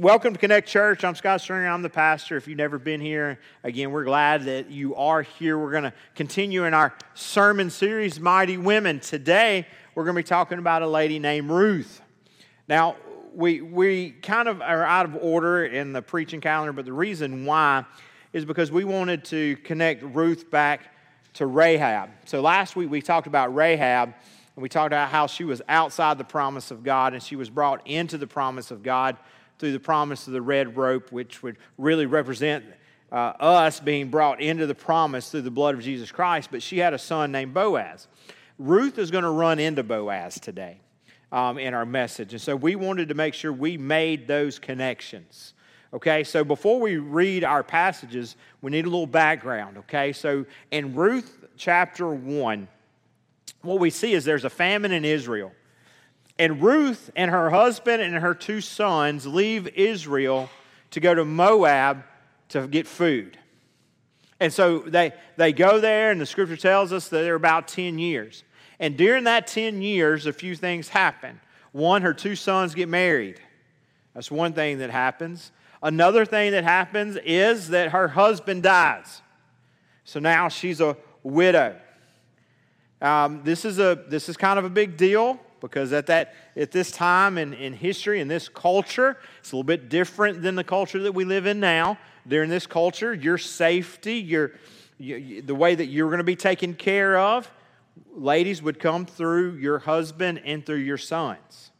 welcome to Connect Church. I'm Scott Stringer. I'm the pastor. If you've never been here, again, we're glad that you are here. We're going to continue in our sermon series, Mighty Women. Today, we're going to be talking about a lady named Ruth. Now, we, we kind of are out of order in the preaching calendar, but the reason why is because we wanted to connect Ruth back to Rahab. So last week we talked about Rahab and we talked about how she was outside the promise of God and she was brought into the promise of God through the promise of the red rope, which would really represent uh, us being brought into the promise through the blood of Jesus Christ. But she had a son named Boaz. Ruth is going to run into Boaz today um, in our message. And so we wanted to make sure we made those connections. Okay, so before we read our passages, we need a little background. Okay, so in Ruth chapter 1, what we see is there's a famine in Israel. And Ruth and her husband and her two sons leave Israel to go to Moab to get food. And so they, they go there, and the scripture tells us that they're about 10 years. And during that 10 years, a few things happen. One, her two sons get married. That's one thing that happens. Another thing that happens is that her husband dies. So now she's a widow. Um, this, is a, this is kind of a big deal because at, that, at this time in, in history, in this culture, it's a little bit different than the culture that we live in now. During this culture, your safety, your, you, the way that you're going to be taken care of, ladies would come through your husband and through your sons.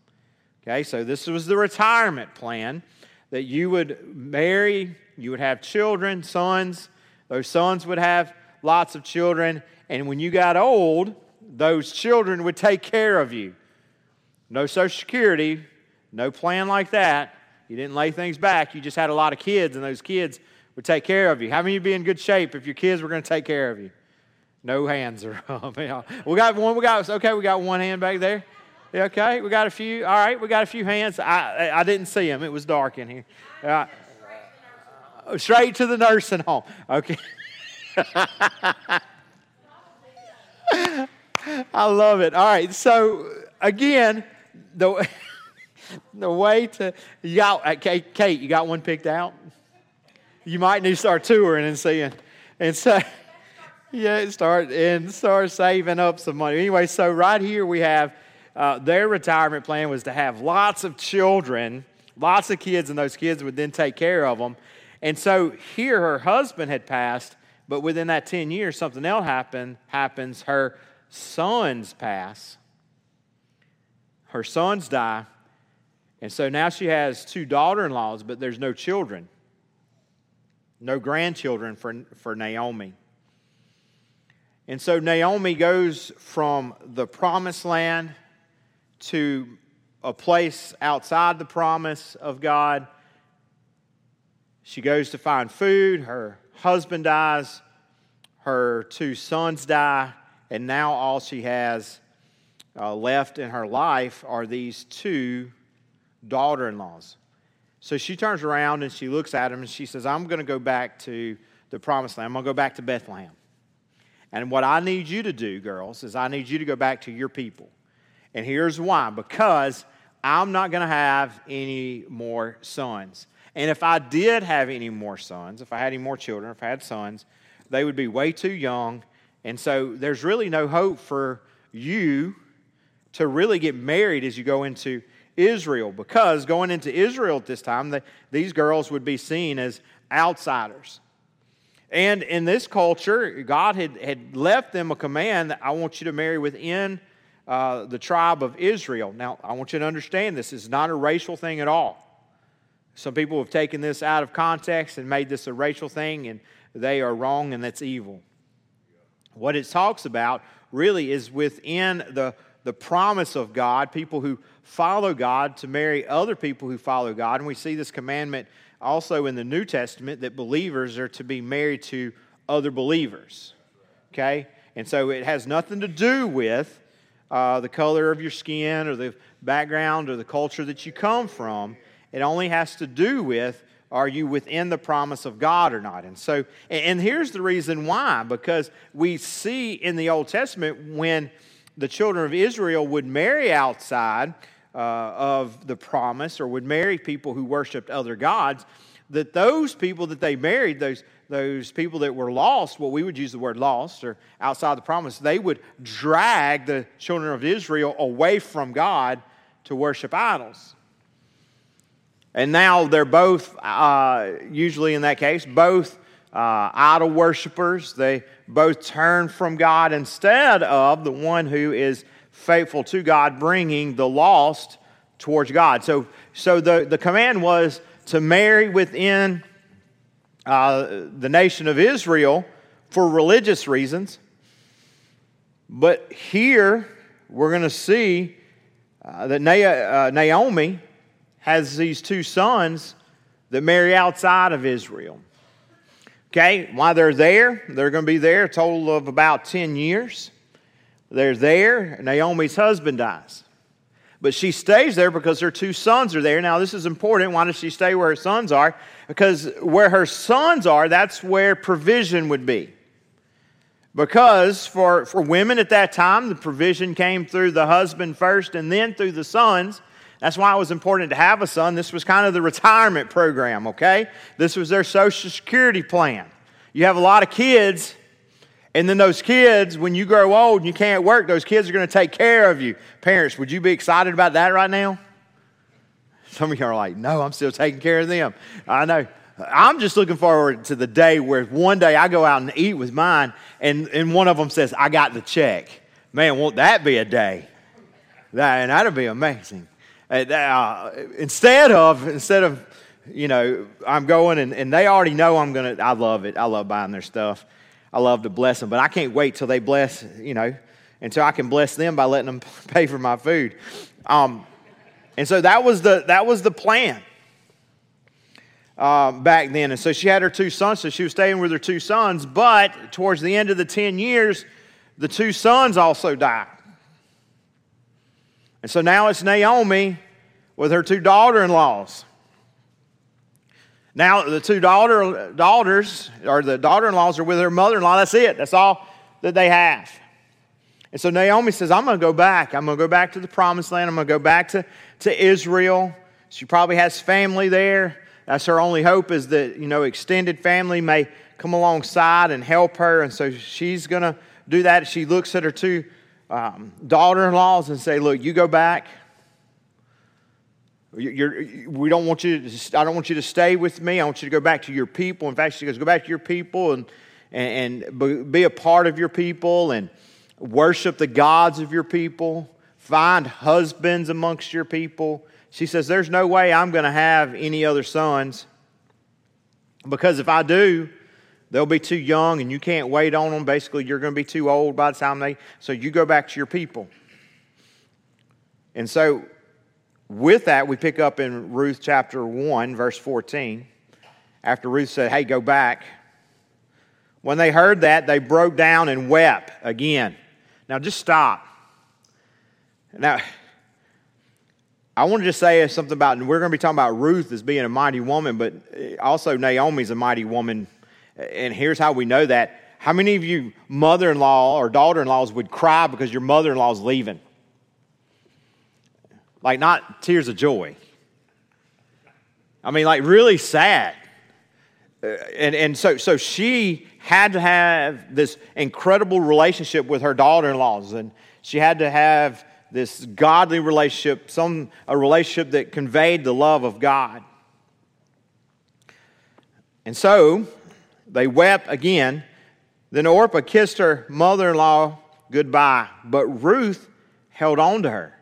Okay, so this was the retirement plan that you would marry, you would have children, sons. Those sons would have lots of children, and when you got old, those children would take care of you. No Social Security, no plan like that. You didn't lay things back. You just had a lot of kids, and those kids would take care of you. How many of you be in good shape if your kids were going to take care of you? No hands are up. we got one. We got okay. We got one hand back there. Okay, we got a few. All right, we got a few hands. I I didn't see them. It was dark in here. Uh, straight to the nursing home. Okay. I love it. All right. So again, the, the way to, you got, uh, Kate, Kate, you got one picked out? You might need to start touring and seeing. And so, yeah, start and start saving up some money. Anyway, so right here we have uh, their retirement plan was to have lots of children, lots of kids, and those kids would then take care of them. And so here her husband had passed, but within that 10 years, something else happened, happens. Her sons pass, her sons die, and so now she has two daughter in laws, but there's no children, no grandchildren for, for Naomi. And so Naomi goes from the promised land to a place outside the promise of God. She goes to find food. Her husband dies. Her two sons die. And now all she has uh, left in her life are these two daughter in laws. So she turns around and she looks at them and she says, I'm going to go back to the promised land. I'm going to go back to Bethlehem. And what I need you to do, girls, is I need you to go back to your people. And here's why because I'm not going to have any more sons. And if I did have any more sons, if I had any more children, if I had sons, they would be way too young. And so there's really no hope for you to really get married as you go into Israel because going into Israel at this time, the, these girls would be seen as outsiders. And in this culture, God had, had left them a command that I want you to marry within uh, the tribe of Israel. Now, I want you to understand this is not a racial thing at all. Some people have taken this out of context and made this a racial thing, and they are wrong, and that's evil. What it talks about really is within the the promise of God, people who follow God to marry other people who follow God. And we see this commandment also in the New Testament that believers are to be married to other believers. Okay? And so it has nothing to do with uh, the color of your skin or the background or the culture that you come from. It only has to do with are you within the promise of God or not? And so, and here's the reason why because we see in the Old Testament when the children of Israel would marry outside, uh, of the promise or would marry people who worshiped other gods, that those people that they married, those, those people that were lost, well, we would use the word lost or outside the promise, they would drag the children of Israel away from God to worship idols. And now they're both, uh, usually in that case, both uh, idol worshippers. They both turn from God instead of the one who is faithful to God, bringing the lost towards God. So, so the, the command was to marry within uh, the nation of Israel for religious reasons. But here we're going to see uh, that uh, Naomi has these two sons that marry outside of Israel. Okay, while they're there, they're going to be there a total of about 10 years. They're there. Naomi's husband dies. But she stays there because her two sons are there. Now, this is important. Why does she stay where her sons are? Because where her sons are, that's where provision would be. Because for, for women at that time, the provision came through the husband first and then through the sons. That's why it was important to have a son. This was kind of the retirement program, okay? This was their social security plan. You have a lot of kids, and then those kids, when you grow old and you can't work, those kids are going to take care of you. Parents, would you be excited about that right now? Some of you are like, no, I'm still taking care of them. I know. I'm just looking forward to the day where one day I go out and eat with mine, and, and one of them says, I got the check. Man, won't that be a day? That, and that'd be amazing. Uh, uh, instead of instead of you know i'm going and, and they already know i'm going to i love it. I love buying their stuff. I love to bless them but i can't wait till they bless you know until i can bless them by letting them pay for my food. Um, and so that was the that was the plan um, back then. And so she had her two sons so she was staying with her two sons but towards the end of the 10 years the two sons also died and so now it's Naomi with her two daughter in laws. Now, the two daughter, daughters, or the daughter in laws, are with her mother in law. That's it. That's all that they have. And so Naomi says, I'm going to go back. I'm going to go back to the promised land. I'm going to go back to, to Israel. She probably has family there. That's her only hope is that, you know, extended family may come alongside and help her. And so she's going to do that. She looks at her two um, daughter-in-laws and say, "Look, you go back. You're, we don't want you. To, I don't want you to stay with me. I want you to go back to your people." In fact, she goes, "Go back to your people and and, and be a part of your people and worship the gods of your people. Find husbands amongst your people." She says, "There's no way I'm going to have any other sons because if I do." They'll be too young and you can't wait on them. Basically, you're going to be too old by the time they. So you go back to your people. And so, with that, we pick up in Ruth chapter 1, verse 14. After Ruth said, Hey, go back. When they heard that, they broke down and wept again. Now, just stop. Now, I want to just say something about, we're going to be talking about Ruth as being a mighty woman, but eh, also Naomi's a mighty woman and here's how we know that. How many of you mother in law or daughter in laws would cry because your mother in law is leaving? Like, not tears of joy. I mean, like, really sad. Uh, and, and so, so she had to have this incredible relationship with her daughter in laws, and she had to have this godly relationship, some a relationship that conveyed the love of God. And so they wept again. Then Orpah kissed her mother in law goodbye, but Ruth held on to her.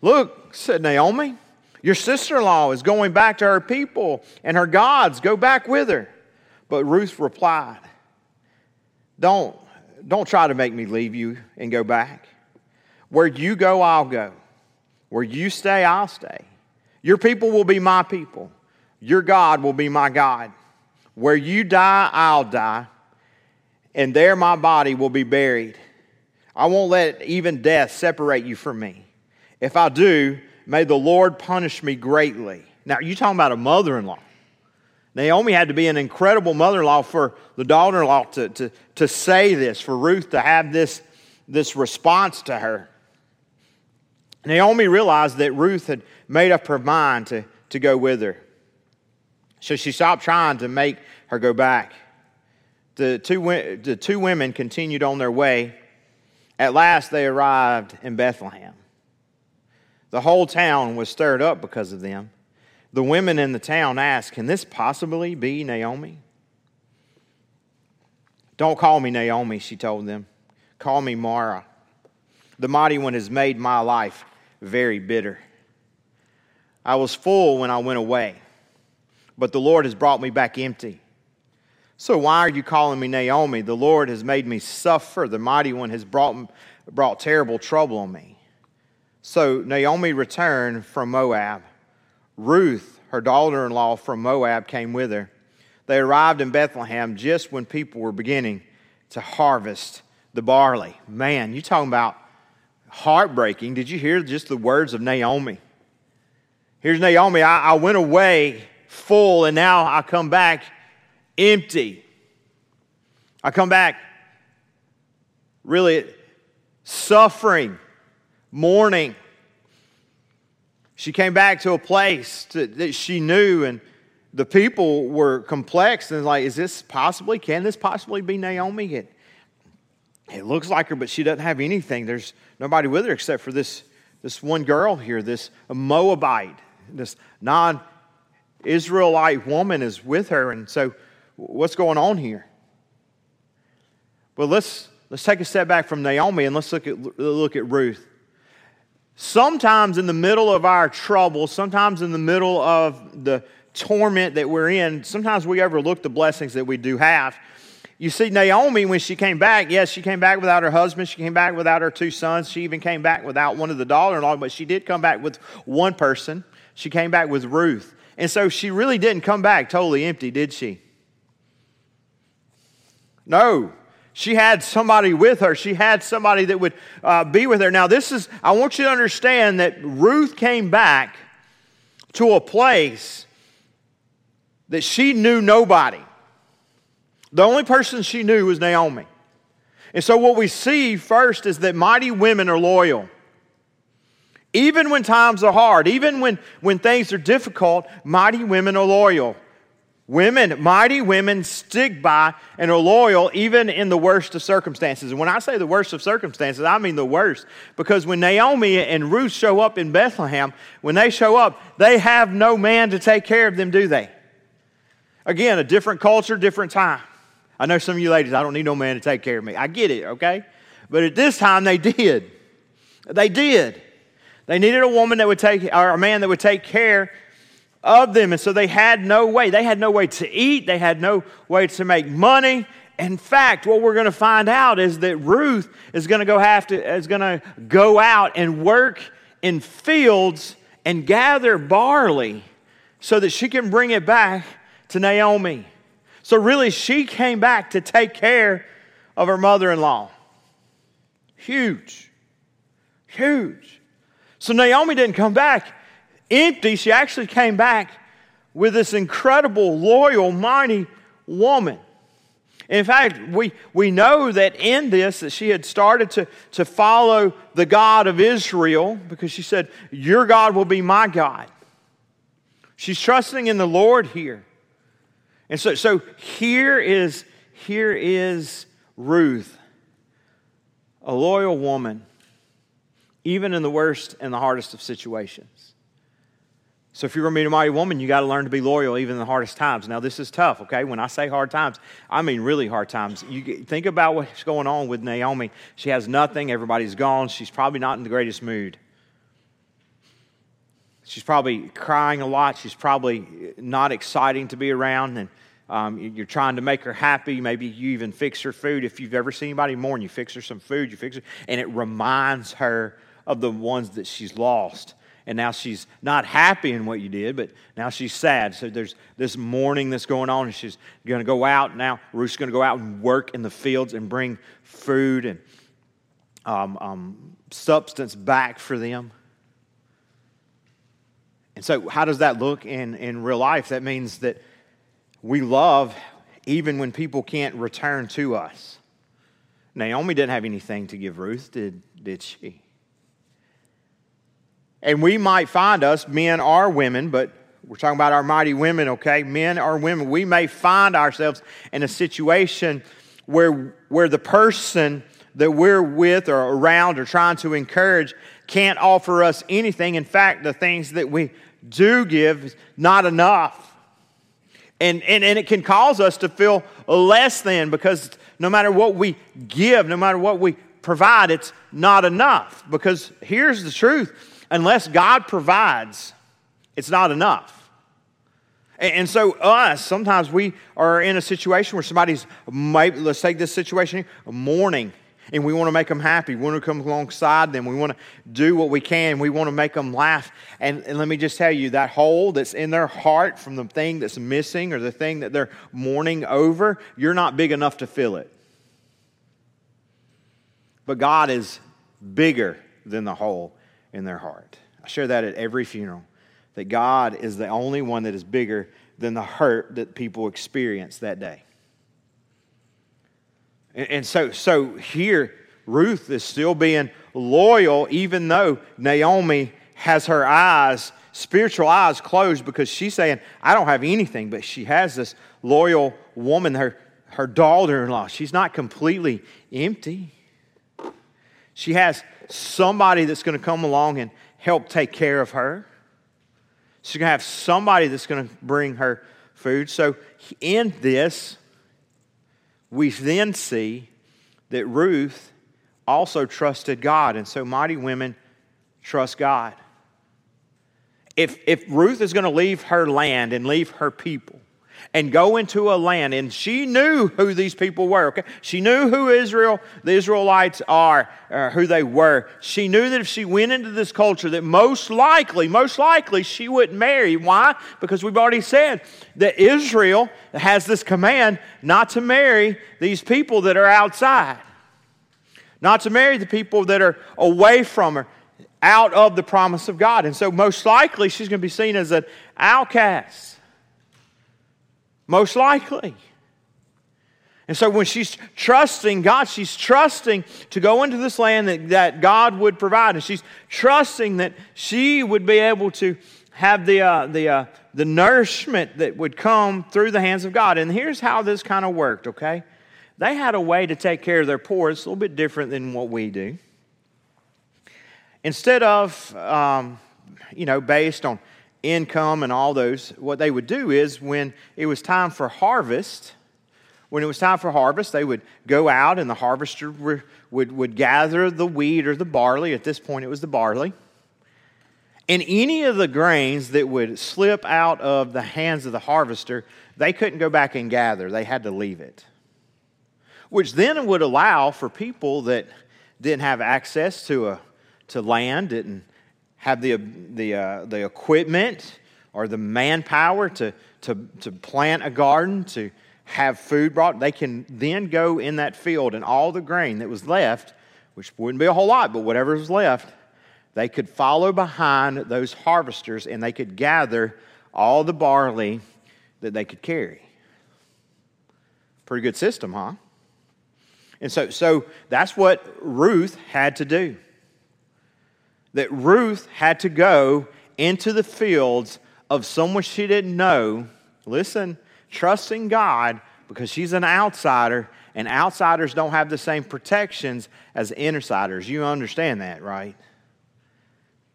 Look, said Naomi, your sister in law is going back to her people and her gods. Go back with her. But Ruth replied, Don't, don't try to make me leave you and go back. Where you go, I'll go. Where you stay, I'll stay. Your people will be my people. Your God will be my God. Where you die, I'll die, and there my body will be buried. I won't let even death separate you from me. If I do, may the Lord punish me greatly. Now, you're talking about a mother in law. Naomi had to be an incredible mother in law for the daughter in law to, to, to say this, for Ruth to have this, this response to her. Naomi realized that Ruth had made up her mind to, to go with her. So she stopped trying to make her go back. The two, the two women continued on their way. At last, they arrived in Bethlehem. The whole town was stirred up because of them. The women in the town asked, Can this possibly be Naomi? Don't call me Naomi, she told them. Call me Mara. The mighty one has made my life very bitter. I was full when I went away, but the Lord has brought me back empty. So why are you calling me Naomi? The Lord has made me suffer. The mighty one has brought, brought terrible trouble on me. So Naomi returned from Moab. Ruth, her daughter in law from Moab, came with her. They arrived in Bethlehem just when people were beginning to harvest the barley. Man, you're talking about heartbreaking. Did you hear just the words of Naomi? Here's Naomi I, I went away full, and now I come back empty. I come back really suffering, mourning. She came back to a place to, that she knew, and the people were complex. And like, is this possibly, can this possibly be Naomi? It, it looks like her, but she doesn't have anything. There's nobody with her except for this, this one girl here, this Moabite, this non Israelite woman is with her. And so, what's going on here? Well, let's, let's take a step back from Naomi and let's look at, look at Ruth. Sometimes in the middle of our trouble, sometimes in the middle of the torment that we're in, sometimes we overlook the blessings that we do have. You see, Naomi, when she came back, yes, she came back without her husband. She came back without her two sons. She even came back without one of the daughter in law, but she did come back with one person. She came back with Ruth. And so she really didn't come back totally empty, did she? No. She had somebody with her. She had somebody that would uh, be with her. Now, this is, I want you to understand that Ruth came back to a place that she knew nobody. The only person she knew was Naomi. And so, what we see first is that mighty women are loyal. Even when times are hard, even when, when things are difficult, mighty women are loyal. Women, mighty women, stick by and are loyal even in the worst of circumstances. And when I say the worst of circumstances, I mean the worst. Because when Naomi and Ruth show up in Bethlehem, when they show up, they have no man to take care of them, do they? Again, a different culture, different time. I know some of you ladies, I don't need no man to take care of me. I get it, okay? But at this time, they did. They did. They needed a woman that would take, or a man that would take care of them. And so they had no way. They had no way to eat, they had no way to make money. In fact, what we're going to find out is that Ruth is going to go have to is going to go out and work in fields and gather barley so that she can bring it back to Naomi. So really she came back to take care of her mother-in-law. Huge. Huge. So Naomi didn't come back empty, she actually came back with this incredible, loyal, mighty woman. In fact, we, we know that in this that she had started to, to follow the God of Israel because she said, Your God will be my God. She's trusting in the Lord here. And so, so here is here is Ruth, a loyal woman, even in the worst and the hardest of situations. So if you're going to be a mighty woman, you got to learn to be loyal even in the hardest times. Now this is tough, okay? When I say hard times, I mean really hard times. You think about what's going on with Naomi. She has nothing, everybody's gone. She's probably not in the greatest mood. She's probably crying a lot. She's probably not exciting to be around and um, you're trying to make her happy. Maybe you even fix her food. If you've ever seen anybody mourn, you fix her some food, you fix her, and it reminds her of the ones that she's lost and now she's not happy in what you did, but now she's sad. So there's this mourning that's going on, and she's going to go out now. Ruth's going to go out and work in the fields and bring food and um, um, substance back for them. And so, how does that look in, in real life? That means that we love even when people can't return to us. Naomi didn't have anything to give Ruth, did, did she? And we might find us, men or women, but we're talking about our mighty women, okay? Men or women, we may find ourselves in a situation where, where the person that we're with or around or trying to encourage can't offer us anything. In fact, the things that we do give is not enough. And, and, and it can cause us to feel less than because no matter what we give, no matter what we provide, it's not enough. Because here's the truth unless God provides, it's not enough. And, so, us, sometimes we are in a situation where somebody's, maybe, let's take this situation, mourning and we want to make them happy. We want to come alongside them. We want to do what we can. We want to make them laugh. And, and, let me just tell you that hole that's in their heart from the thing that's missing or the thing that they're mourning over, you're not big enough to fill it. But God is bigger than the hole in their heart. I share that at every funeral that God is the only one that is bigger than the hurt that people experience that day. And so, so here, Ruth is still being loyal, even though Naomi has her eyes, spiritual eyes, closed because she's saying, I don't have anything. But she has this loyal woman, her, her daughter in law. She's not completely empty. She has somebody that's going to come along and help take care of her. She's going to have somebody that's going to bring her food. So, in this, we then see that Ruth also trusted God. And so mighty women trust God. If, if Ruth is going to leave her land and leave her people, and go into a land. And she knew who these people were. Okay? She knew who Israel, the Israelites are, uh, who they were. She knew that if she went into this culture, that most likely, most likely, she wouldn't marry. Why? Because we've already said that Israel has this command not to marry these people that are outside, not to marry the people that are away from her out of the promise of God. And so, most likely, she's going to be seen as an outcast. Most likely. And so when she's trusting God, she's trusting to go into this land that, that God would provide. And she's trusting that she would be able to have the, uh, the, uh, the nourishment that would come through the hands of God. And here's how this kind of worked, okay? They had a way to take care of their poor. It's a little bit different than what we do. Instead of, um, you know, based on income and all those, what they would do is when it was time for harvest, when it was time for harvest, they would go out and the harvester would, would, gather the wheat or the barley. At this point, it was the barley. And any of the grains that would slip out of the hands of the harvester, they couldn't go back and gather. They had to leave it. Which then would allow for people that didn't have access to, a, to land, didn't have the, the, uh, the equipment or the manpower to, to, to plant a garden, to have food brought, they can then go in that field and all the grain that was left, which wouldn't be a whole lot, but whatever was left, they could follow behind those harvesters and they could gather all the barley that they could carry. Pretty good system, huh? And so, so that's what Ruth had to do that Ruth had to go into the fields of someone she didn't know. Listen, trusting God because she's an outsider, and outsiders don't have the same protections as insiders. You understand that, right?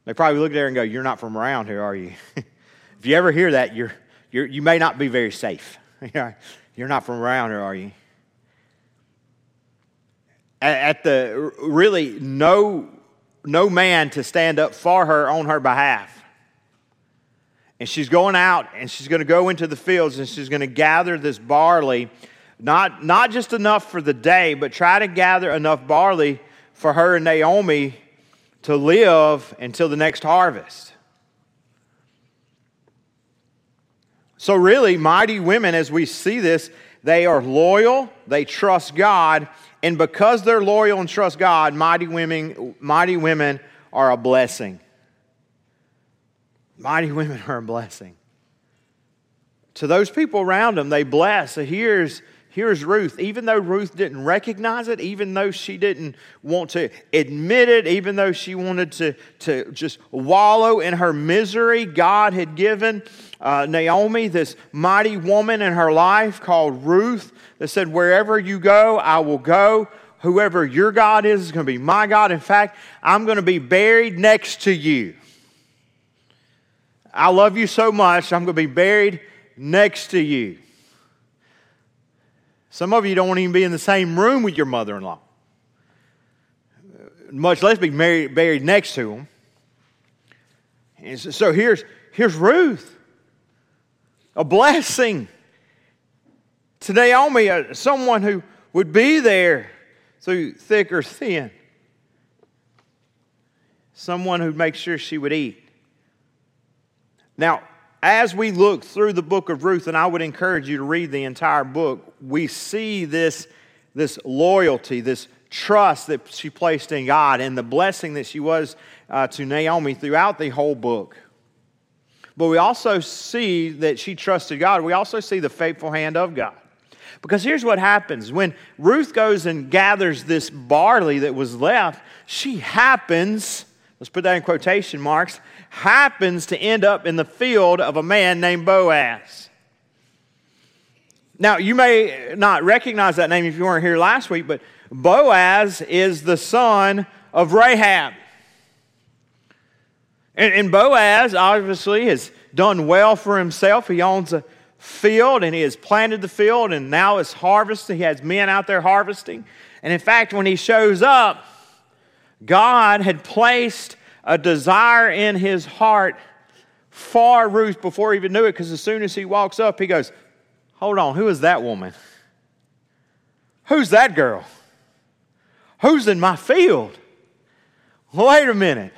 They probably look at there and go, You're not from around here, are you? if you ever hear that, you're, you're, you may not be very safe. you're not from around here, are you? At the really no no man to stand up for her on her behalf. And she's going out and she's going to go into the fields and she's going to gather this barley, not, not just enough for the day, but try to gather enough barley for her and Naomi to live until the next harvest. So, really, mighty women, as we see this, they are loyal, they trust God, and because they're loyal and trust God, mighty women, mighty women are a blessing. Mighty women are a blessing. To those people around them, they bless. So here's, here's Ruth. Even though Ruth didn't recognize it, even though she didn't want to admit it, even though she wanted to, to just wallow in her misery, God had given uh, Naomi this mighty woman in her life called Ruth that said, Wherever you go, I will go. Whoever your God is is going to be my God. In fact, I'm going to be buried next to you. I love you so much, I'm going to be buried next to you. Some of you don't want to even be in the same room with your mother in law, much less be married, buried next to them. And so here's, here's Ruth, a blessing to Naomi, someone who would be there through thick or thin, someone who'd make sure she would eat. Now, as we look through the book of Ruth, and I would encourage you to read the entire book, we see this, this loyalty, this trust that she placed in God, and the blessing that she was uh, to Naomi throughout the whole book. But we also see that she trusted God. We also see the faithful hand of God. Because here's what happens when Ruth goes and gathers this barley that was left, she happens, let's put that in quotation marks, happens to end up in the field of a man named Boaz. Now, you may not recognize that name if you weren't here last week, but Boaz is the son of Rahab. And, and Boaz obviously has done well for himself. He owns a field and he has planted the field and now it's harvesting. He has men out there harvesting. And in fact, when he shows up, God had placed a desire in his heart for Ruth before he even knew it, because as soon as he walks up, he goes, Hold on, who is that woman? Who's that girl? Who's in my field? Wait a minute.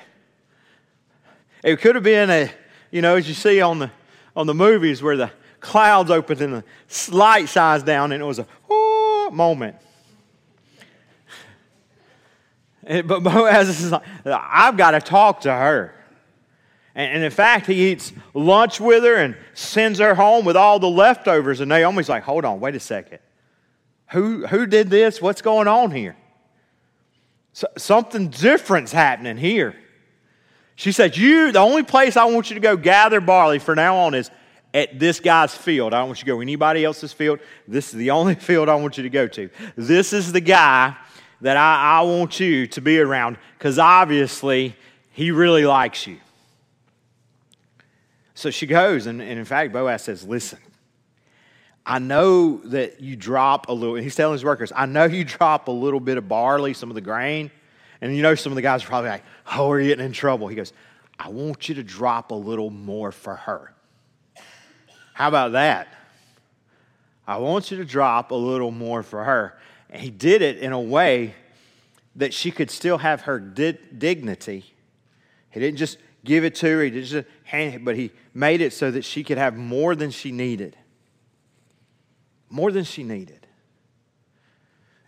It could have been a, you know, as you see on the on the movies where the clouds opened and the light shines down, and it was a oh, moment. Eh, but Boaz is like, I've got to talk to her. And in fact, he eats lunch with her and sends her home with all the leftovers. And Naomi's like, hold on, wait a second. Who, who did this? What's going on here? So, something different's happening here. She said, You, the only place I want you to go gather barley from now on is at this guy's field. I don't want you to go anybody else's field. This is the only field I want you to go to. This is the guy that I, I want you to be around because obviously he really likes you. So she goes, and, and in fact, Boaz says, Listen, I know that you drop a little, he's telling his workers, I know you drop a little bit of barley, some of the grain. And you know, some of the guys are probably like, Oh, we're getting in trouble. He goes, I want you to drop a little more for her. How about that? I want you to drop a little more for her. And he did it in a way that she could still have her di- dignity. He didn't just give it to her, he didn't just hand it, but he made it so that she could have more than she needed. More than she needed.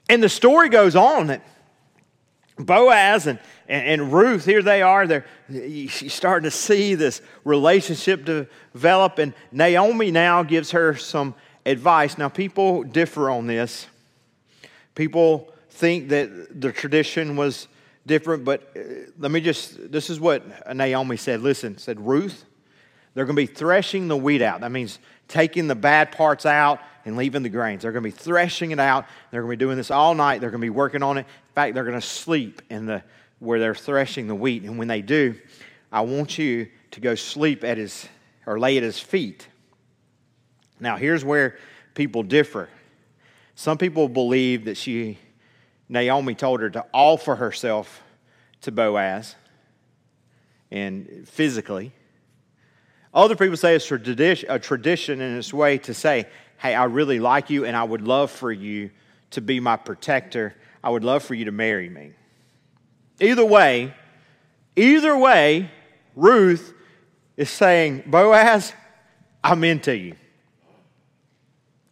And the story goes on that Boaz and, and, and, Ruth, here they are. They're, she's starting to see this relationship develop, and Naomi now gives her some advice. Now, people differ on this. People think that the tradition was different, but uh, let me just, this is what Naomi said. Listen, said Ruth, they're going to be threshing the wheat out. That means taking the bad parts out and leaving the grains. They're going to be threshing it out. They're going to be doing this all night. They're going to be working on it. In fact, they're going to sleep in the where they're threshing the wheat. And when they do, I want you to go sleep at his or lay at his feet. Now, here's where people differ. Some people believe that she, Naomi told her to offer herself to Boaz and physically. Other people say it's a tradition in its way to say, hey, I really like you and I would love for you to be my protector. I would love for you to marry me. Either way, either way, Ruth is saying, Boaz, I'm into you.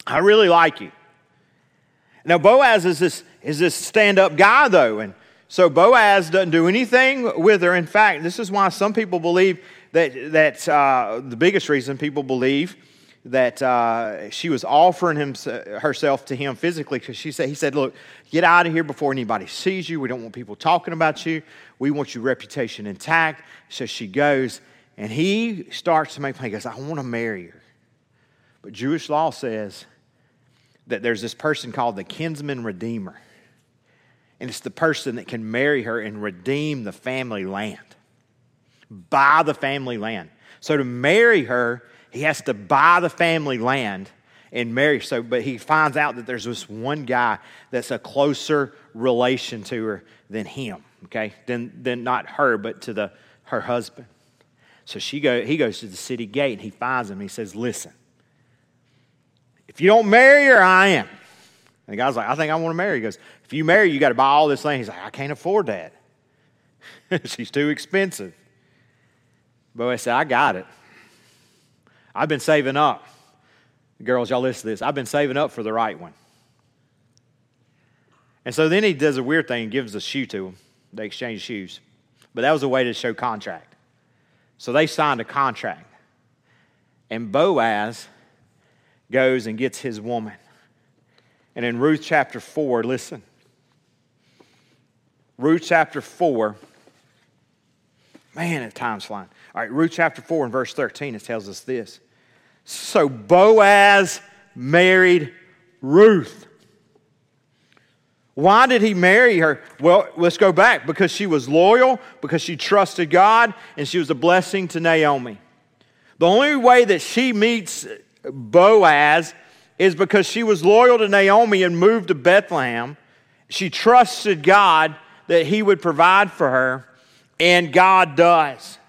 I really like you. Now, Boaz is this, is this stand up guy, though, and so Boaz doesn't do anything with her. In fact, this is why some people believe that, that uh, the biggest reason people believe that uh, she was offering him, herself to him physically because she said, he said, look, get out of here before anybody sees you. We don't want people talking about you. We want your reputation intact. So she goes, and he starts to make plans. He goes, I want to marry her. But Jewish law says that there's this person called the kinsman redeemer. And it's the person that can marry her and redeem the family land, buy the family land. So to marry her, he has to buy the family land and marry. So, but he finds out that there's this one guy that's a closer relation to her than him. Okay, then then not her, but to the her husband. So she go, he goes to the city gate and he finds him. He says, "Listen, if you don't marry her, I am." And the guy's like, "I think I want to marry." He goes, "If you marry, you got to buy all this land." He's like, "I can't afford that. She's too expensive." Boaz said, "I got it." I've been saving up. Girls, y'all listen to this. I've been saving up for the right one. And so then he does a weird thing and gives a shoe to him. They exchange shoes. But that was a way to show contract. So they signed a contract. And Boaz goes and gets his woman. And in Ruth chapter 4, listen. Ruth chapter 4, man, at time's flying. All right, Ruth chapter 4 and verse 13, it tells us this. So Boaz married Ruth. Why did he marry her? Well, let's go back. Because she was loyal, because she trusted God, and she was a blessing to Naomi. The only way that she meets Boaz is because she was loyal to Naomi and moved to Bethlehem. She trusted God that he would provide for her, and God does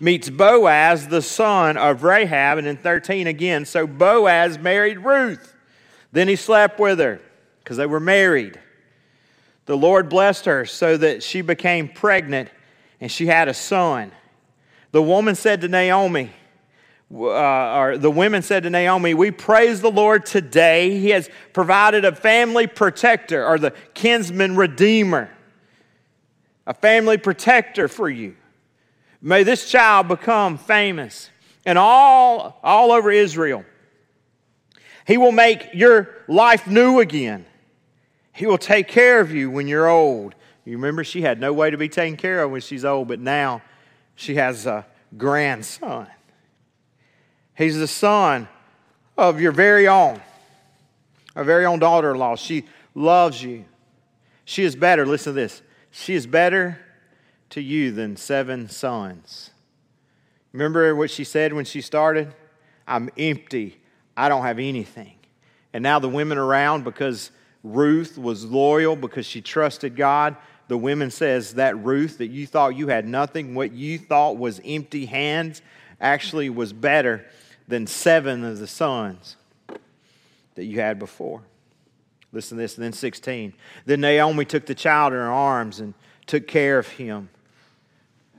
meets Boaz, the son of Rahab. And in 13 again, so Boaz married Ruth. Then he slept with her because they were married. The Lord blessed her so that she became pregnant and she had a son. The woman said to Naomi, uh, or the women said to Naomi, We praise the Lord today. He has provided a family protector or the kinsman redeemer, a family protector for you. May this child become famous and all, all over Israel. He will make your life new again. He will take care of you when you're old. You remember she had no way to be taken care of when she's old, but now she has a grandson. He's the son of your very own, our very own daughter in law. She loves you. She is better, listen to this. She is better to you than seven sons. Remember what she said when she started? I'm empty. I don't have anything. And now the women around, because Ruth was loyal, because she trusted God, the women says that Ruth, that you thought you had nothing, what you thought was empty hands, actually was better than seven of the sons that you had before. Listen to this. And then 16. Then Naomi took the child in her arms and took care of him.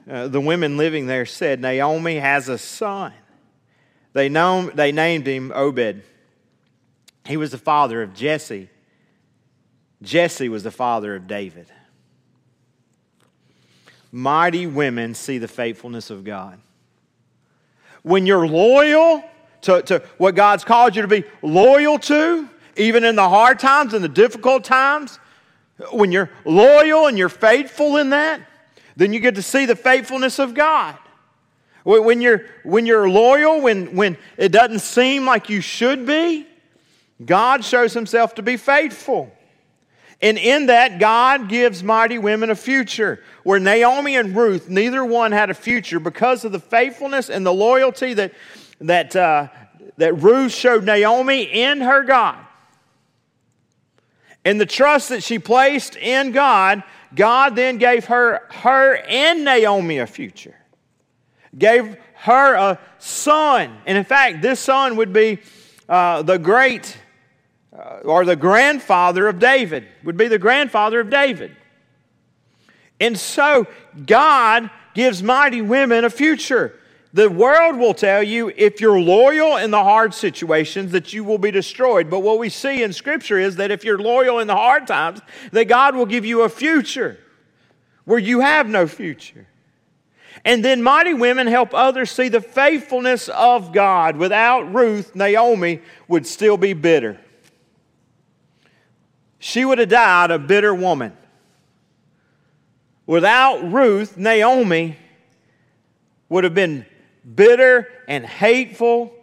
Uh, the women living there said, Naomi has a son. They, know, they named him Obed. He was the father of Jesse. Jesse was the father of David. Mighty women see the faithfulness of God. When you're loyal to, to what God's called you to be loyal to, even in the hard times and the difficult times, when you're loyal and you're faithful in that, then you get to see the faithfulness of God. When you're, when you're loyal, when, when it doesn't seem like you should be, God shows himself to be faithful. And in that, God gives mighty women a future. Where Naomi and Ruth, neither one had a future because of the faithfulness and the loyalty that, that, uh, that Ruth showed Naomi in her God. And the trust that she placed in God God then gave her, her and Naomi a future, gave her a son. And in fact, this son would be uh, the great uh, or the grandfather of David, would be the grandfather of David. And so God gives mighty women a future. The world will tell you if you're loyal in the hard situations that you will be destroyed. But what we see in Scripture is that if you're loyal in the hard times, that God will give you a future where you have no future. And then mighty women help others see the faithfulness of God. Without Ruth, Naomi would still be bitter. She would have died a bitter woman. Without Ruth, Naomi would have been bitter and hateful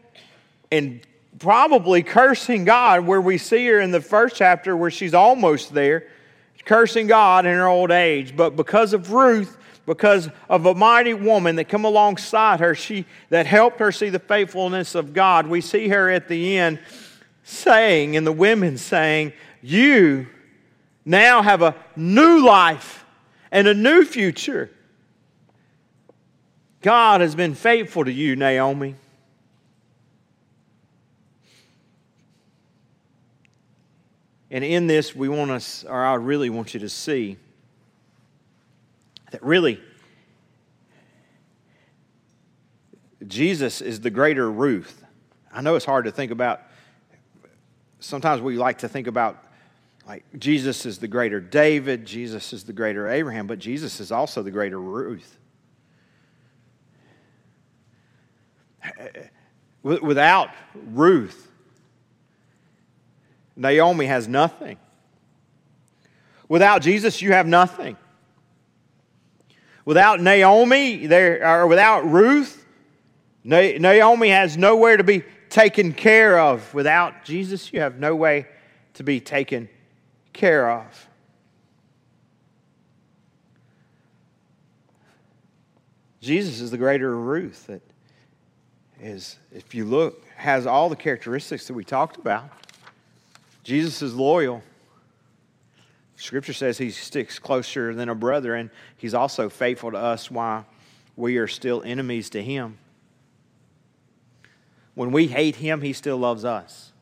and probably cursing God, where we see her in the first chapter where she's almost there, cursing God in her old age. But because of Ruth, because of a mighty woman that come alongside her, she that helped her see the faithfulness of God, we see her at the end saying, and the women saying, You now have a new life and a new future. God has been faithful to you, Naomi. And in this, we want us, or I really want you to see that really Jesus is the greater Ruth. I know it's hard to think about. Sometimes we like to think about like Jesus is the greater David, Jesus is the greater Abraham, but Jesus is also the greater Ruth. Without Ruth, Naomi has nothing. Without Jesus, you have nothing. Without Naomi, there or without Ruth, Naomi has nowhere to be taken care of. Without Jesus, you have no way to be taken care of. Jesus is the greater Ruth that is, if you look, has all the characteristics that we talked about. Jesus is loyal. Scripture says he sticks closer than a brother, and he's also faithful to us while we are still enemies to him. When we hate him, he still loves us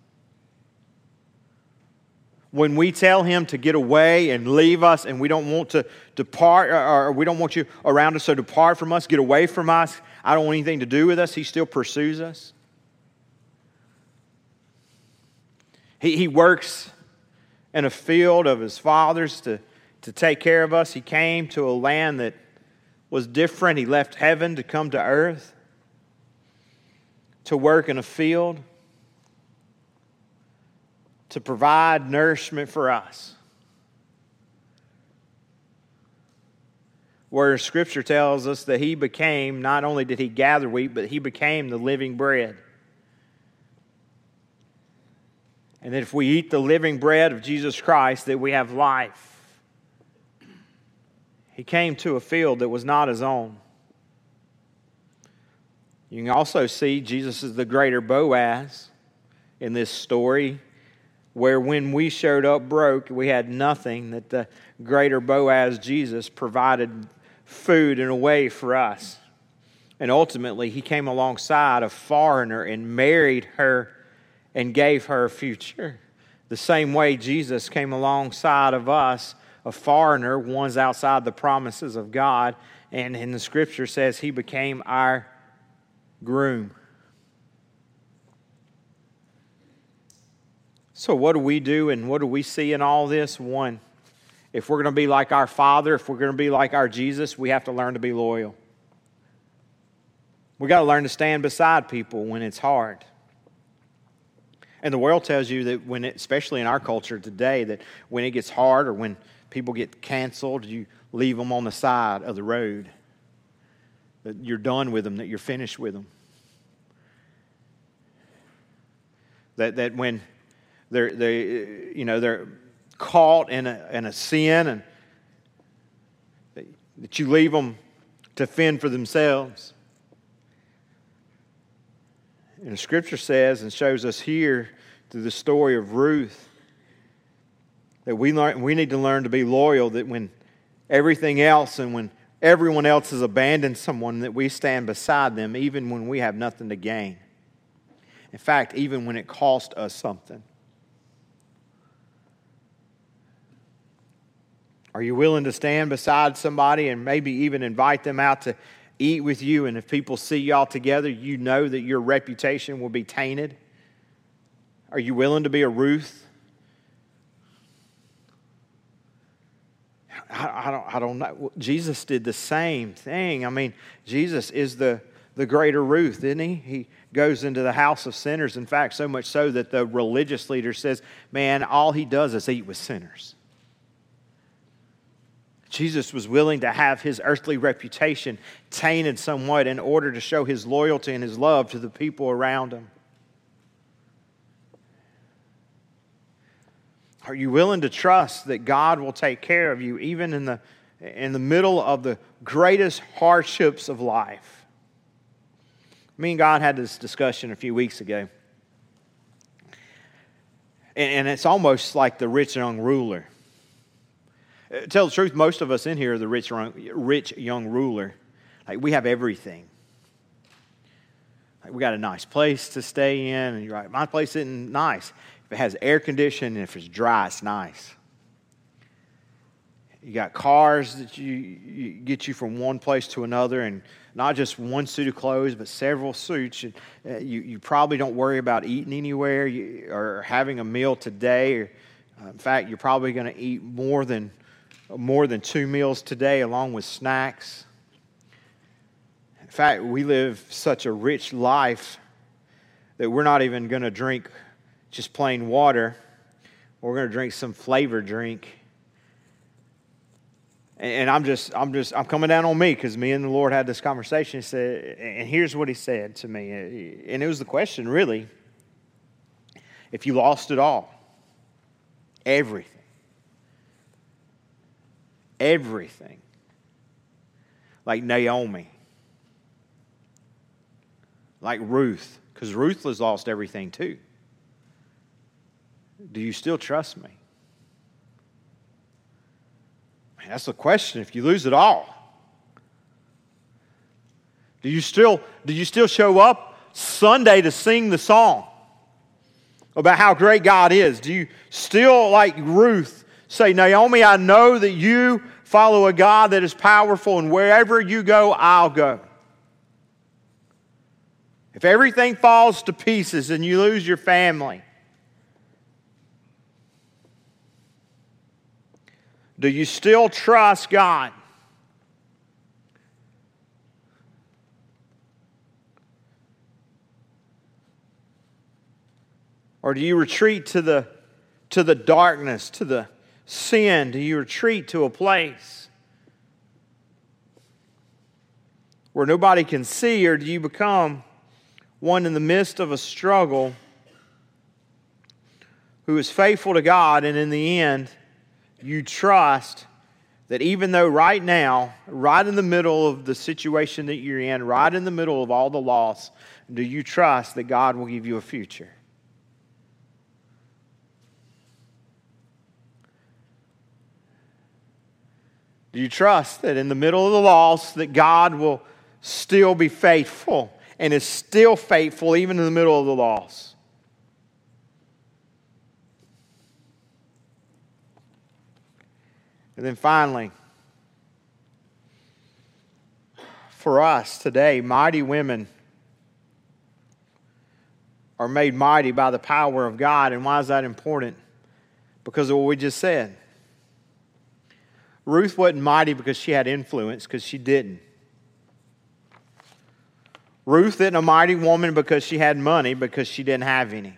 when we tell him to get away and leave us and we don't want to depart or we don't want you around us so depart from us get away from us i don't want anything to do with us. He still pursues us. He, he works in a field of his fathers to, to take care of us. He came to a land that was different. He left heaven to come to earth to work in a field to provide nourishment for us. Where Scripture tells us that He became, not only did He gather wheat, but He became the living bread. And that if we eat the living bread of Jesus Christ, that we have life. He came to a field that was not his own. You can also see Jesus is the greater Boaz in this story where when we showed up broke, we had nothing, that the greater Boaz, Jesus, provided food in a way for us. And ultimately, he came alongside a foreigner and married her and gave her a future. The same way Jesus came alongside of us, a foreigner, one's outside the promises of God, and in the scripture says he became our groom. So, what do we do and what do we see in all this? One, if we're going to be like our Father, if we're going to be like our Jesus, we have to learn to be loyal. We got to learn to stand beside people when it's hard. And the world tells you that when, it, especially in our culture today, that when it gets hard or when people get canceled, you leave them on the side of the road. That you're done with them, that you're finished with them. That, that when they're, they, you know, they're caught in a, in a sin and that you leave them to fend for themselves. And the scripture says and shows us here through the story of Ruth that we, learn, we need to learn to be loyal, that when everything else and when everyone else has abandoned someone, that we stand beside them even when we have nothing to gain. In fact, even when it cost us something. Are you willing to stand beside somebody and maybe even invite them out to eat with you? And if people see y'all together, you know that your reputation will be tainted? Are you willing to be a Ruth? I, I, don't, I don't know. Jesus did the same thing. I mean, Jesus is the, the greater Ruth, isn't he? He goes into the house of sinners. In fact, so much so that the religious leader says, man, all he does is eat with sinners. Jesus was willing to have his earthly reputation tainted somewhat in order to show his loyalty and his love to the people around him. Are you willing to trust that God will take care of you even in the, in the middle of the greatest hardships of life? Me and God had this discussion a few weeks ago. And, and it's almost like the rich young ruler. Uh, tell the truth, most of us in here are the rich, rich young ruler. Like we have everything. Like we got a nice place to stay in, and you're right, my place isn't nice. If it has air conditioning, if it's dry, it's nice. You got cars that you, you, get you from one place to another, and not just one suit of clothes, but several suits. You, uh, you, you probably don't worry about eating anywhere or having a meal today. Uh, in fact, you're probably going to eat more than more than two meals today, along with snacks. In fact, we live such a rich life that we're not even going to drink just plain water. We're going to drink some flavored drink. And I'm just, I'm just, I'm coming down on me because me and the Lord had this conversation. He said, and here's what he said to me. And it was the question, really. If you lost it all, everything, everything. Like Naomi, like Ruth, because Ruth has lost everything too. Do you still trust me? That's the question. If you lose it all, do you still do you still show up Sunday to sing the song about how great God is? Do you still like Ruth say, Naomi, I know that you follow a God that is powerful, and wherever you go, I'll go. If everything falls to pieces and you lose your family, do you still trust God? Or do you retreat to the, to the darkness, to the sin? Do you retreat to a place where nobody can see, or do you become one in the midst of a struggle who is faithful to God, and in the end, you trust that even though right now, right in the middle of the situation that you're in, right in the middle of all the loss, do you trust that God will give you a future? Do you trust that in the middle of the loss that God will still be faithful and is still faithful even in the middle of the loss? And then finally, for us today, mighty women are made mighty by the power of God. And why is that important? Because of what we just said. Ruth wasn't mighty because she had influence, because she didn't. Ruth isn't a mighty woman because she had money, because she didn't have any.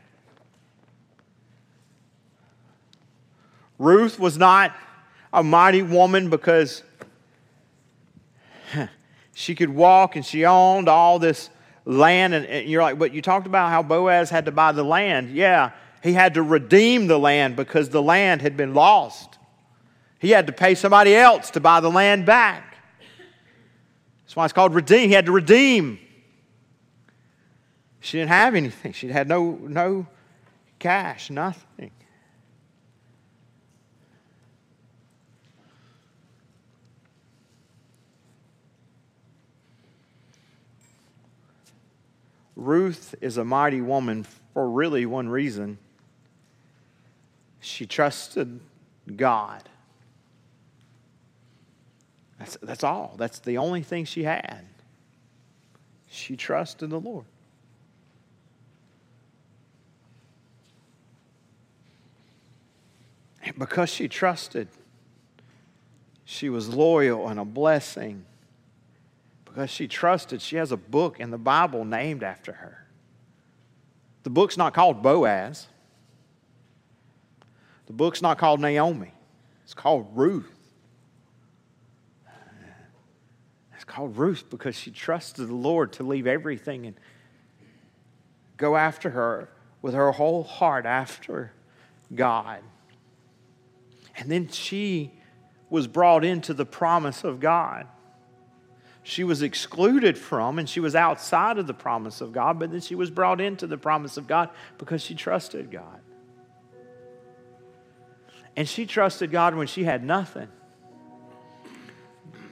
Ruth was not a mighty woman because she could walk and she owned all this land. And, you're like, but you talked about how Boaz had to buy the land. Yeah, he had to redeem the land because the land had been lost. He had to pay somebody else to buy the land back. That's why it's called redeem. He had to redeem. She didn't have anything. She had no, no cash, nothing. Ruth is a mighty woman for really one reason. She trusted God. That's, that's all. That's the only thing she had. She trusted the Lord. And because she trusted, She was loyal and a blessing because she trusted. She has a book in the Bible named after her. The book's not called Boaz, the book's not called Naomi, it's called Ruth. It's called Ruth because she trusted the Lord to leave everything and go after her with her whole heart after God. And then she was brought into the promise of God. She was excluded from and she was outside of the promise of God, but then she was brought into the promise of God because she trusted God. And she trusted God when she had nothing.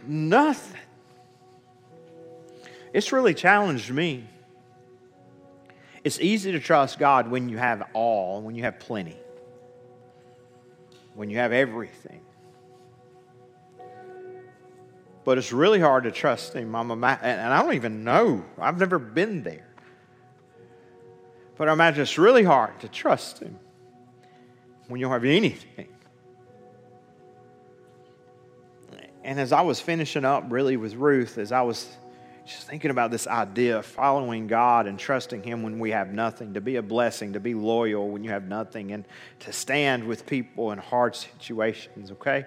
Nothing. It's really challenged me. It's easy to trust God when you have all, when you have plenty, when you have everything. But it's really hard to trust Him. I'm and I don't even know. I've never been there. But I imagine it's really hard to trust Him when you don't have anything. And as I was finishing up really with Ruth, as I was just thinking about this idea of following God and trusting Him when we have nothing, to be a blessing, to be loyal when you have nothing, and to stand with people in hard situations, okay?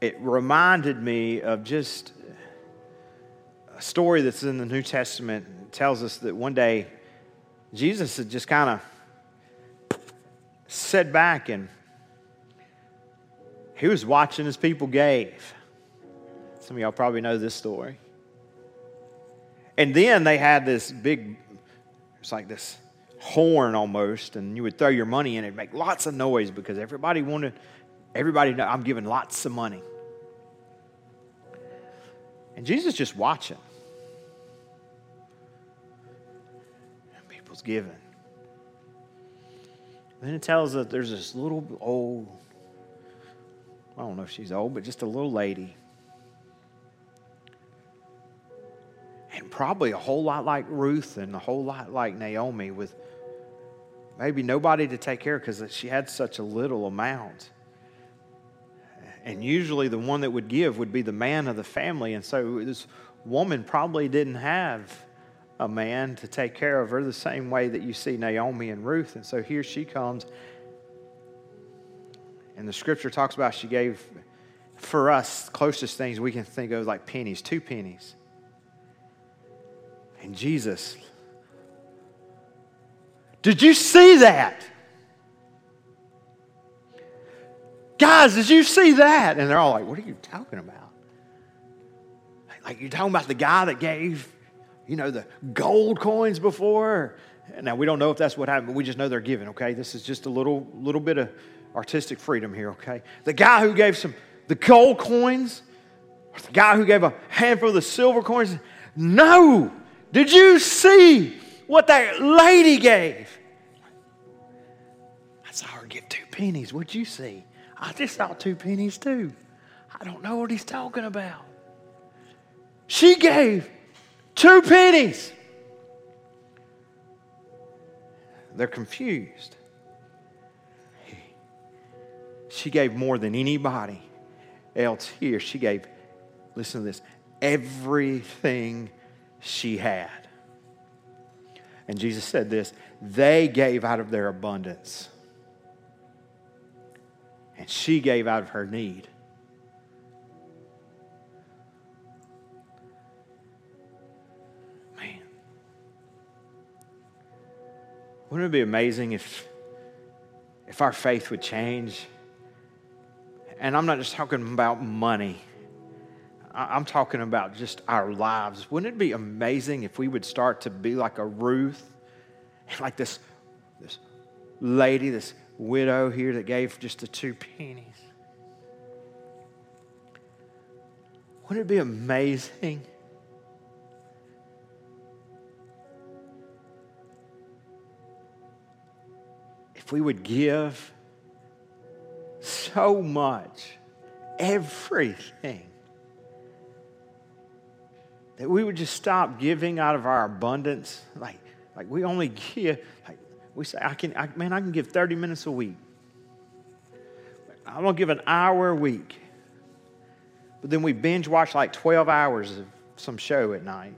It reminded me of just a story that's in the New Testament. It tells us that one day Jesus had just kind of sat back and he was watching as people gave. Some of y'all probably know this story. And then they had this big, it's like this horn almost, and you would throw your money in it, make lots of noise because everybody wanted, everybody know I'm giving lots of money. And Jesus just watching. And people's giving. Then it tells us there's this little old, I don't know if she's old, but just a little lady probably a whole lot like Ruth and a whole lot like Naomi, with maybe nobody to take care of because she had such a little amount. And usually the one that would give would be the man of the family. And so this woman probably didn't have a man to take care of her the same way that you see Naomi and Ruth. And so here she comes. And the scripture talks about she gave, for us, closest things we can think of like pennies, two pennies. And Jesus, did you see that? Guys, did you see that? And they're all like, What are you talking about? Like, you're talking about the guy that gave, you know, the gold coins before? Now, we don't know if that's what happened, but we just know they're giving, okay? This is just a little, little bit of artistic freedom here, okay? The guy who gave some, the gold coins, the guy who gave a handful of the silver coins, no, did you see what that lady gave? I saw her give two pennies. What'd you see? I just saw two pennies too. I don't know what he's talking about. She gave two pennies. They're confused. She gave more than anybody else here. She gave, listen to this, everything she had. And Jesus said this they gave out of their abundance, and she gave out of her need. Man, wouldn't it be amazing if, if our faith would change? And I'm not just talking about money. I'm talking about just our lives. Wouldn't it be amazing if we would start to be like a Ruth, like this, this lady, this widow here that gave just the two pennies? Wouldn't it be amazing? If we would give so much, everything that we would just stop giving out of our abundance. Like, like we only give, like we say, I can, I, man, I can give 30 minutes a week. I'm going to give an hour a week. But then we binge watch like 12 hours of some show at night.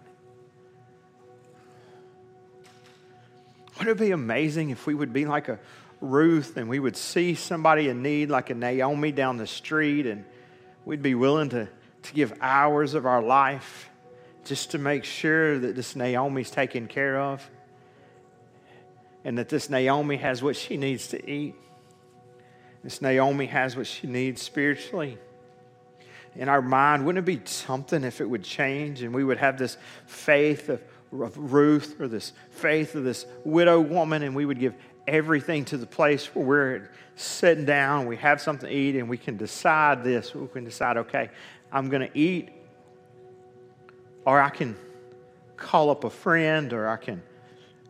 Wouldn't it be amazing if we would be like a Ruth and we would see somebody in need like a Naomi down the street and we'd be willing to, to give hours of our life just to make sure that this Naomi's taken care of and that this Naomi has what she needs to eat. This Naomi has what she needs spiritually. In our mind, wouldn't it be something if it would change and we would have this faith of, of Ruth or this faith of this widow woman and we would give everything to the place where we're sitting down, we have something to eat, and we can decide this. We can decide, okay, I'm going to eat, or I can call up a friend, or I can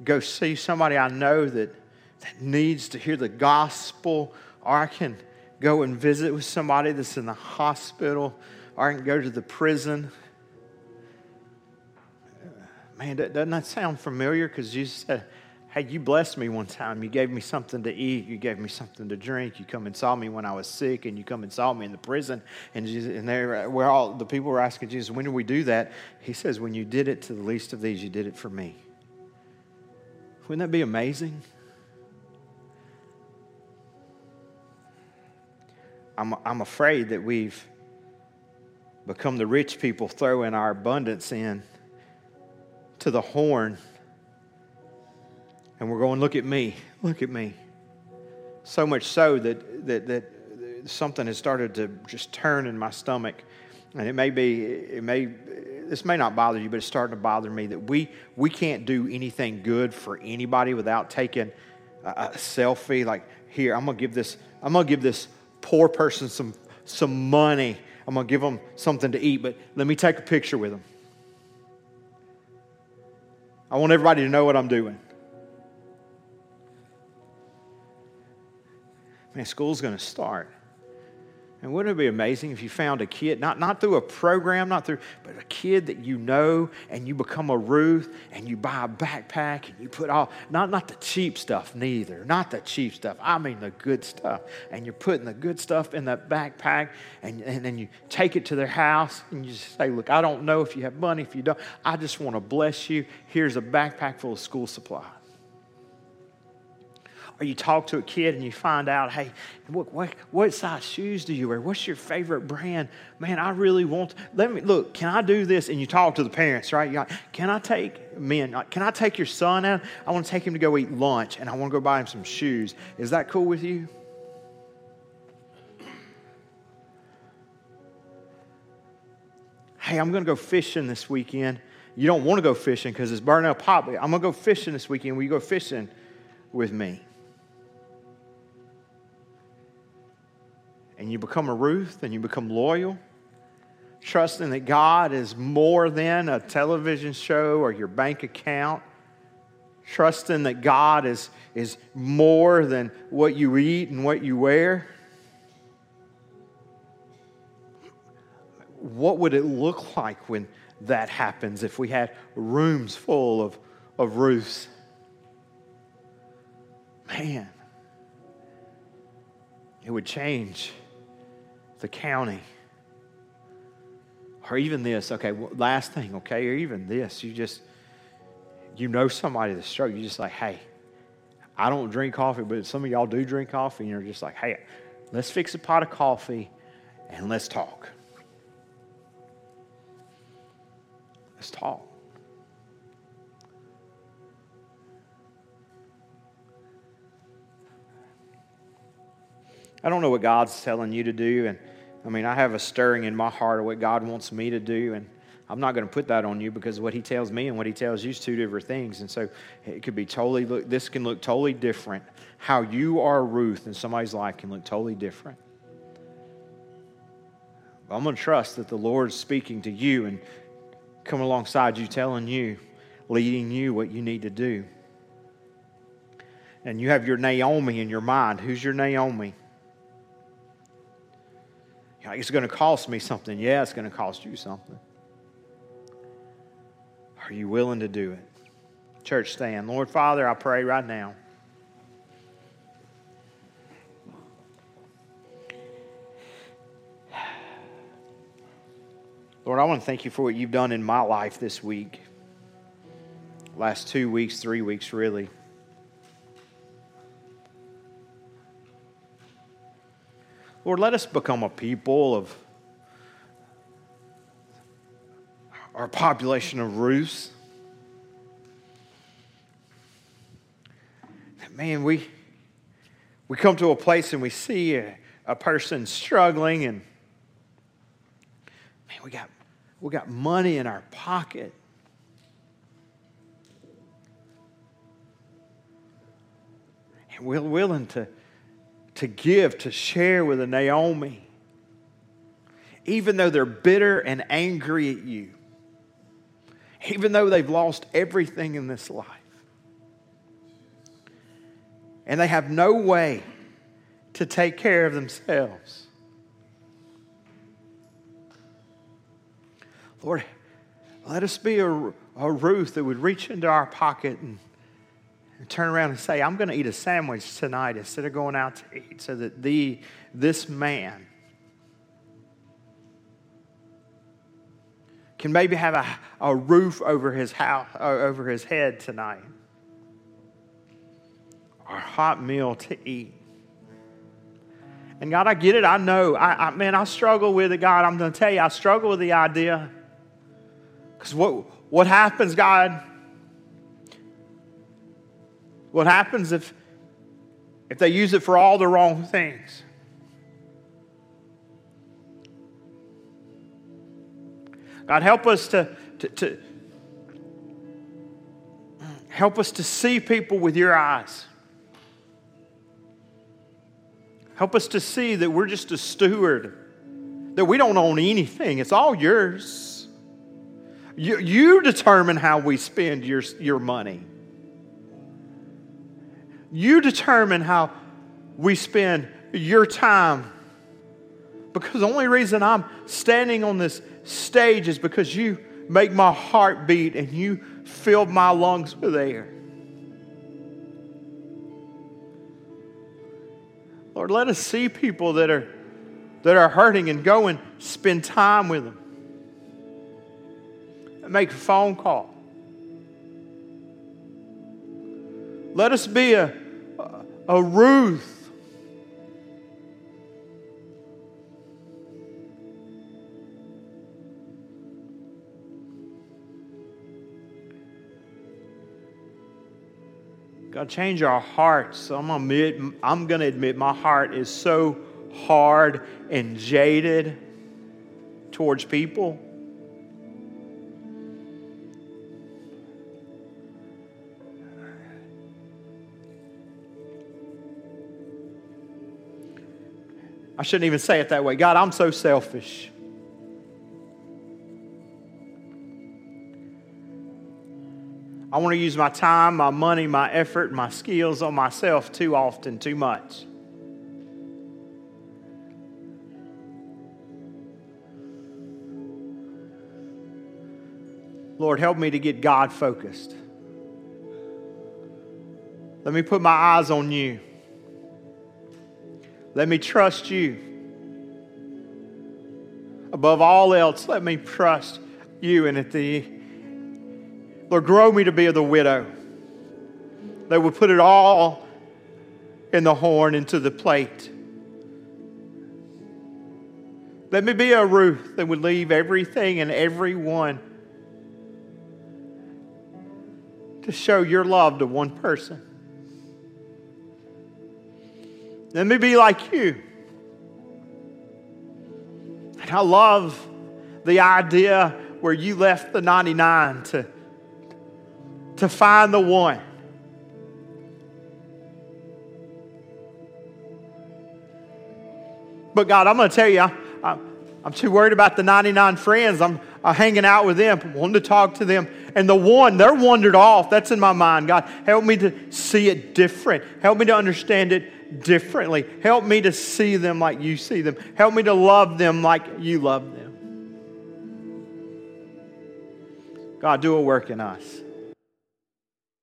go see somebody I know that, that needs to hear the gospel, or I can go and visit with somebody that's in the hospital, or I can go to the prison. Man, doesn't that sound familiar? Because Jesus said, Hey, you blessed me one time. You gave me something to eat. You gave me something to drink. You come and saw me when I was sick, and you come and saw me in the prison. And, Jesus, and all the people were asking Jesus, when did we do that? He says, when you did it to the least of these, you did it for me. Wouldn't that be amazing? I'm, I'm afraid that we've become the rich people throwing our abundance in to the horn. And we're going, look at me, look at me. So much so that, that, that something has started to just turn in my stomach. And it may be, it may, this may not bother you, but it's starting to bother me that we, we can't do anything good for anybody without taking a, a selfie. Like, here, I'm going to give this, I'm going to give this poor person some, some money. I'm going to give them something to eat, but let me take a picture with them. I want everybody to know what I'm doing. Man, school's going to start. And wouldn't it be amazing if you found a kid, not, not through a program, not through, but a kid that you know and you become a Ruth and you buy a backpack and you put all, not, not the cheap stuff, neither, not the cheap stuff. I mean the good stuff. And you're putting the good stuff in that backpack and, and then you take it to their house and you say, Look, I don't know if you have money, if you don't. I just want to bless you. Here's a backpack full of school supplies or you talk to a kid and you find out, hey, what, what, what size shoes do you wear? What's your favorite brand? Man, I really want, let me, look, can I do this? And you talk to the parents, right? Like, can I take, men, can I take your son out? I want to take him to go eat lunch and I want to go buy him some shoes. Is that cool with you? Hey, I'm going to go fishing this weekend. You don't want to go fishing because it's burning up hot, I'm going to go fishing this weekend. Will you go fishing with me? And you become a Ruth and you become loyal, trusting that God is more than a television show or your bank account, trusting that God is, is more than what you eat and what you wear. What would it look like when that happens if we had rooms full of, of Ruths? Man, it would change the county. Or even this, okay, last thing, okay, or even this, you just, you know somebody that's struggling, you just like, hey, I don't drink coffee, but some of y'all do drink coffee, and you're just like, hey, let's fix a pot of coffee and let's talk. Let's talk. I don't know what God's telling you to do, and I mean, I have a stirring in my heart of what God wants me to do, and I'm not going to put that on you because what He tells me and what He tells you is two different things. And so it could be totally, look, this can look totally different. How you are Ruth in somebody's life can look totally different. But I'm going to trust that the Lord's speaking to you and coming alongside you, telling you, leading you what you need to do. And you have your Naomi in your mind. Who's your Naomi? It's going to cost me something. Yeah, it's going to cost you something. Are you willing to do it? Church, stand. Lord Father, I pray right now. Lord, I want to thank you for what you've done in my life this week. Last two weeks, three weeks, really. Lord, let us become a people of our population of Ruths. Man, we, we come to a place and we see a, a person struggling and man, we got, we got money in our pocket. And we're willing to, to give, to share with a Naomi, even though they're bitter and angry at you, even though they've lost everything in this life. And they have no way to take care of themselves. Lord, let us be a, a Ruth that would reach into our pocket and and turn around and say, I'm going to eat a sandwich tonight instead of going out to eat, so that the, this man can maybe have a, a roof over his house, over his head tonight, or a hot meal to eat. And God, I get it. I know. I, I man, I struggle with it, God. I'm going to tell you, I struggle with the idea. Because what, what happens, God? What happens if, if they use it for all the wrong things? God, help us to, to, to help us to see people with your eyes. Help us to see that we're just a steward, that we don't own anything. It's all yours. You, you determine how we spend your, your money. You determine how we spend your time. Because the only reason I'm standing on this stage is because you make my heart beat and you fill my lungs with air. Lord, let us see people that are, that are hurting and go and spend time with them. Make a phone call. Let us be a a Ruth. God, change our hearts. I'm gonna admit, I'm to admit my heart is so hard and jaded towards people. I shouldn't even say it that way. God, I'm so selfish. I want to use my time, my money, my effort, my skills on myself too often, too much. Lord, help me to get God focused. Let me put my eyes on you. Let me trust you. Above all else, let me trust you. And at the Lord, grow me to be the widow that would put it all in the horn into the plate. Let me be a Ruth that would leave everything and everyone to show your love to one person. Let me be like you. And I love the idea where you left the 99 to, to find the one. But God, I'm going to tell you, I, am too worried about the 99 friends. I'm, I'm hanging out with them, wanting to talk to them. And the one, they're wandered off. That's in my mind. God, help me to see it different. Help me to understand it differently. Help me to see them like you see them. Help me to love them like you love them. God, do a work in us.